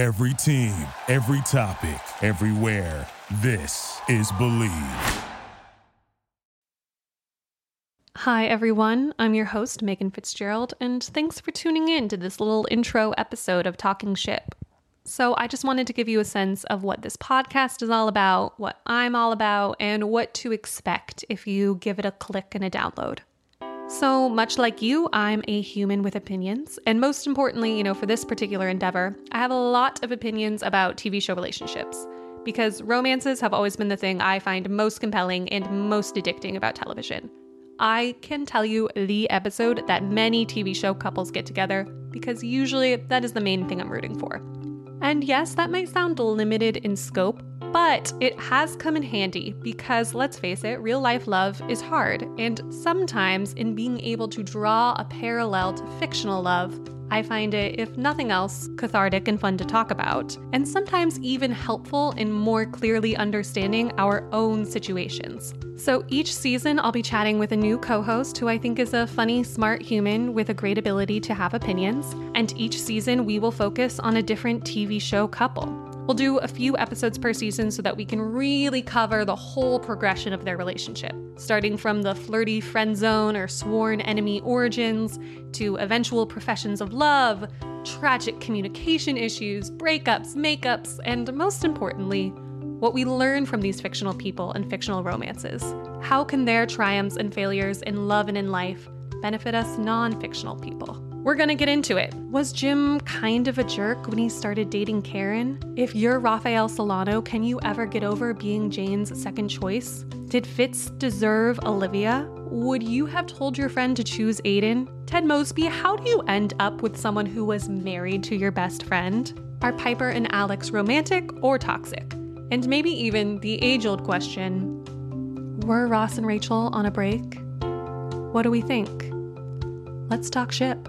Every team, every topic, everywhere. This is Bleav. Hi, everyone. I'm your host, Megan Fitzgerald, and thanks for tuning in to this little intro episode of Talking Ship. So, I just wanted to give you a sense of what this podcast is all about, what I'm all about, and what to expect if you give it a click and a download. So, much like you, I'm a human with opinions. And most importantly, you know, for this particular endeavor, I have a lot of opinions about TV show relationships. Because romances have always been the thing I find most compelling and most addicting about television. I can tell you the episode that many TV show couples get together because usually that is the main thing I'm rooting for. And yes, that might sound limited in scope, but it has come in handy because let's face it, real life love is hard. And sometimes, in being able to draw a parallel to fictional love, I find it, if nothing else, cathartic and fun to talk about, and sometimes even helpful in more clearly understanding our own situations. So each season, I'll be chatting with a new co host who I think is a funny, smart human with a great ability to have opinions. And each season, we will focus on a different TV show couple. We'll do a few episodes per season so that we can really cover the whole progression of their relationship, starting from the flirty friend zone or sworn enemy origins to eventual professions of love, tragic communication issues, breakups, makeups, and most importantly, what we learn from these fictional people and fictional romances. How can their triumphs and failures in love and in life benefit us non fictional people? We're gonna get into it. Was Jim kind of a jerk when he started dating Karen? If you're Rafael Solano, can you ever get over being Jane's second choice? Did Fitz deserve Olivia? Would you have told your friend to choose Aidan? Ted Mosby, how do you end up with someone who was married to your best friend? Are Piper and Alex romantic or toxic? And maybe even the age old question were Ross and Rachel on a break? What do we think? Let's talk ship.